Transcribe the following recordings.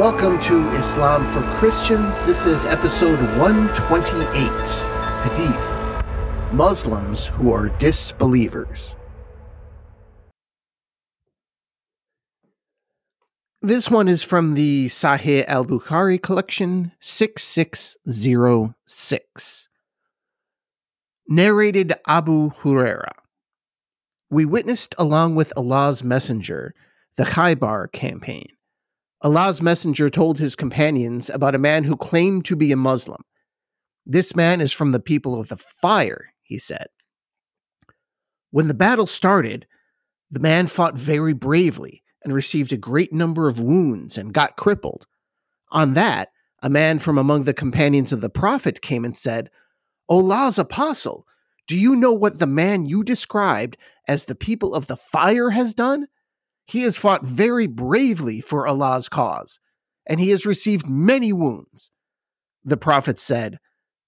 Welcome to Islam for Christians. This is episode 128 Hadith Muslims who are disbelievers. This one is from the Sahih al Bukhari collection 6606. Narrated Abu Huraira. We witnessed, along with Allah's Messenger, the Khaybar campaign. Allah's Messenger told his companions about a man who claimed to be a Muslim. This man is from the people of the fire, he said. When the battle started, the man fought very bravely and received a great number of wounds and got crippled. On that, a man from among the companions of the Prophet came and said, Allah's apostle, do you know what the man you described as the people of the fire has done? He has fought very bravely for Allah's cause, and he has received many wounds. The Prophet said,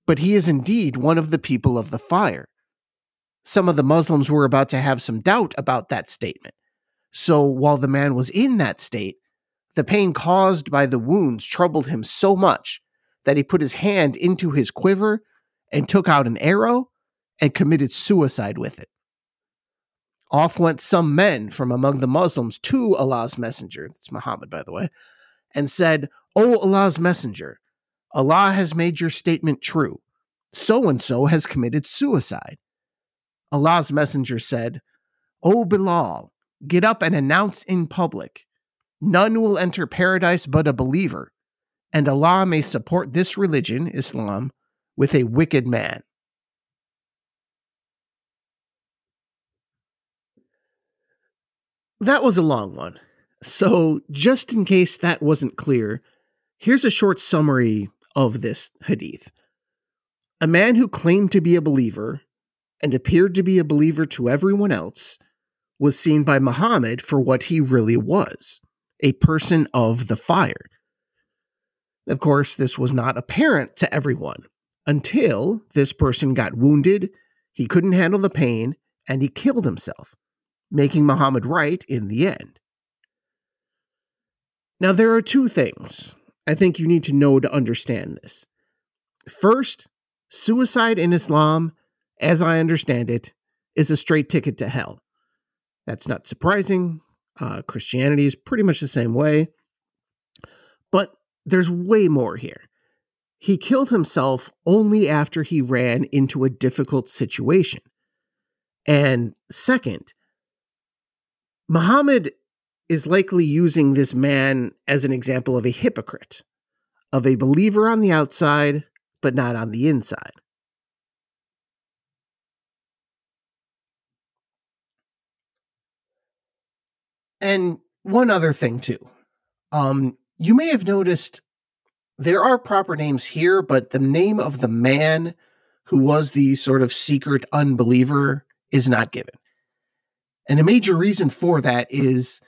But he is indeed one of the people of the fire. Some of the Muslims were about to have some doubt about that statement. So while the man was in that state, the pain caused by the wounds troubled him so much that he put his hand into his quiver and took out an arrow and committed suicide with it. Off went some men from among the Muslims to Allah's messenger, it's Muhammad, by the way, and said, O Allah's messenger, Allah has made your statement true. So and so has committed suicide. Allah's messenger said, O Bilal, Get up and announce in public none will enter paradise but a believer, and Allah may support this religion, Islam, with a wicked man. That was a long one. So, just in case that wasn't clear, here's a short summary of this hadith. A man who claimed to be a believer and appeared to be a believer to everyone else was seen by Muhammad for what he really was a person of the fire. Of course, this was not apparent to everyone until this person got wounded, he couldn't handle the pain, and he killed himself, making Muhammad right in the end. Now, there are two things I think you need to know to understand this. First, suicide in Islam, as I understand it, is a straight ticket to hell. That's not surprising. Uh, Christianity is pretty much the same way. But there's way more here. He killed himself only after he ran into a difficult situation. And second, Muhammad is likely using this man as an example of a hypocrite, of a believer on the outside, but not on the inside. And one other thing too. Um, you may have noticed there are proper names here, but the name of the man who was the sort of secret unbeliever is not given. And a major reason for that is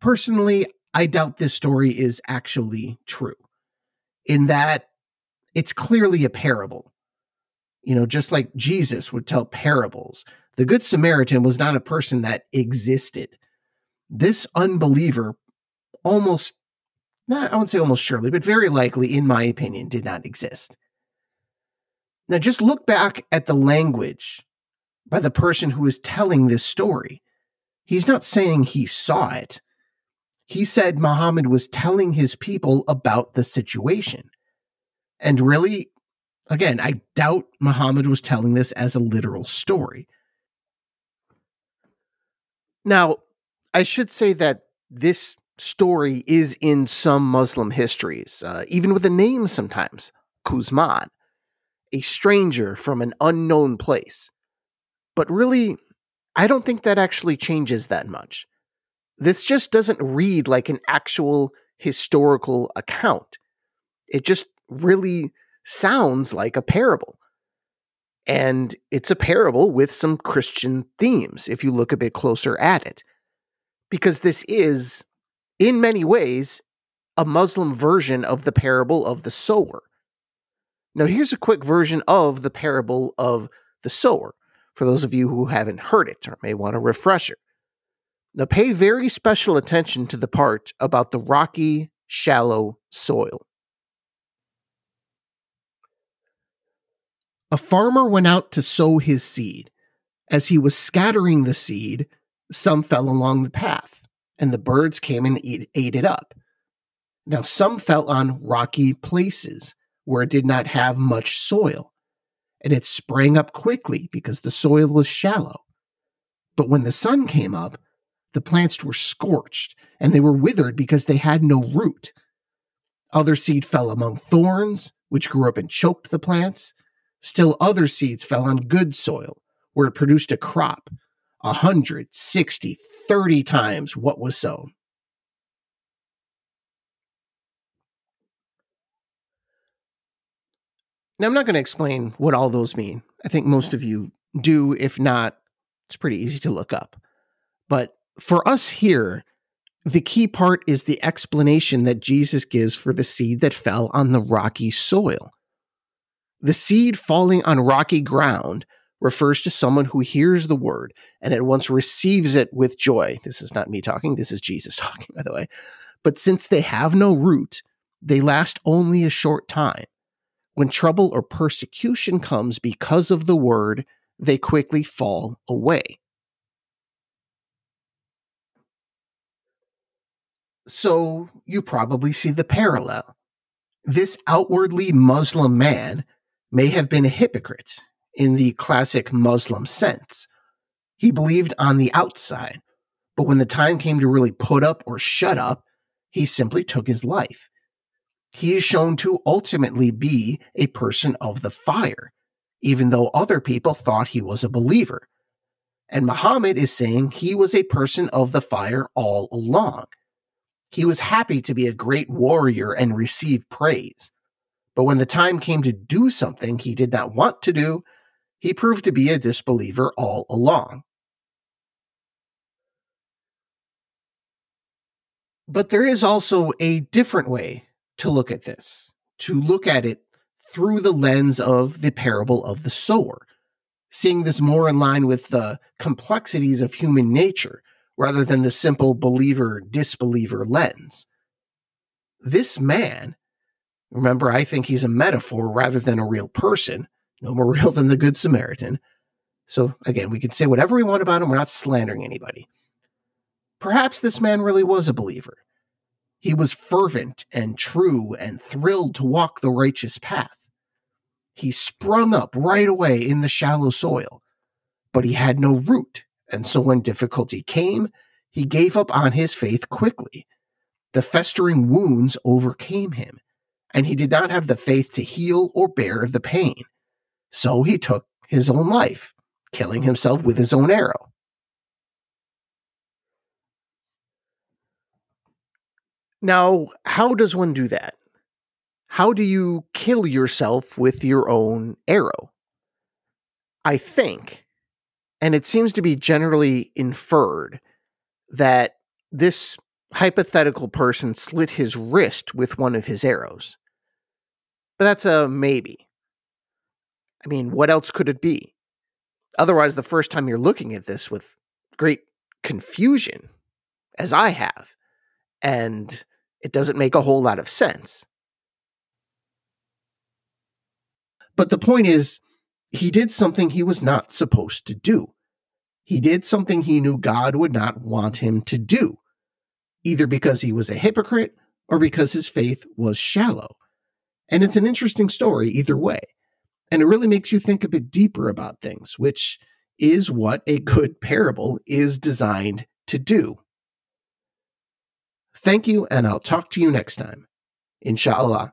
personally, I doubt this story is actually true, in that it's clearly a parable. You know, just like Jesus would tell parables, the Good Samaritan was not a person that existed this unbeliever almost not I wouldn't say almost surely, but very likely, in my opinion, did not exist. Now just look back at the language by the person who is telling this story. He's not saying he saw it. He said Muhammad was telling his people about the situation. And really, again, I doubt Muhammad was telling this as a literal story. Now, I should say that this story is in some Muslim histories, uh, even with a name sometimes, Kuzman, a stranger from an unknown place. But really, I don't think that actually changes that much. This just doesn't read like an actual historical account. It just really sounds like a parable. And it's a parable with some Christian themes if you look a bit closer at it because this is, in many ways, a Muslim version of the parable of the sower. Now, here's a quick version of the parable of the sower for those of you who haven't heard it or may want a refresher. Now, pay very special attention to the part about the rocky shallow soil. A farmer went out to sow his seed. As he was scattering the seed, some fell along the path, and the birds came and eat, ate it up. Now, some fell on rocky places where it did not have much soil, and it sprang up quickly because the soil was shallow. But when the sun came up, the plants were scorched and they were withered because they had no root. Other seed fell among thorns, which grew up and choked the plants. Still other seeds fell on good soil, where it produced a crop, a hundred, sixty, thirty times what was sown. Now, I'm not going to explain what all those mean. I think most of you do. If not, it's pretty easy to look up. But for us here, the key part is the explanation that Jesus gives for the seed that fell on the rocky soil. The seed falling on rocky ground refers to someone who hears the word and at once receives it with joy. This is not me talking, this is Jesus talking, by the way. But since they have no root, they last only a short time. When trouble or persecution comes because of the word, they quickly fall away. So you probably see the parallel. This outwardly Muslim man may have been a hypocrite in the classic Muslim sense. He believed on the outside, but when the time came to really put up or shut up, he simply took his life. He is shown to ultimately be a person of the fire, even though other people thought he was a believer. And Muhammad is saying he was a person of the fire all along. He was happy to be a great warrior and receive praise. But when the time came to do something he did not want to do, he proved to be a disbeliever all along. But there is also a different way to look at this, to look at it through the lens of the parable of the sower, seeing this more in line with the complexities of human nature rather than the simple believer disbeliever lens. This man Remember, I think he's a metaphor rather than a real person, no more real than the Good Samaritan. So, again, we can say whatever we want about him, we're not slandering anybody. Perhaps this man really was a believer. He was fervent and true and thrilled to walk the righteous path. He sprung up right away in the shallow soil, but he had no root, and so when difficulty came, he gave up on his faith quickly. The festering wounds overcame him and he did not have the faith to heal or bear the pain. So he took his own life, killing himself with his own arrow. Now, how does one do that? How do you kill yourself with your own arrow? I think, and it seems to be generally inferred, that this hypothetical person slit his wrist with one of his arrows. But that's a maybe. I mean, what else could it be? Otherwise, the first time you're looking at this with great confusion, as I have, and it doesn't make a whole lot of sense. But the point is, he did something he was not supposed to do. He did something he knew God would not want him to do either because he was a hypocrite or because his faith was shallow. And it's an interesting story either way. And it really makes you think a bit deeper about things, which is what a good parable is designed to do. Thank you, and I'll talk to you next time. Inshallah.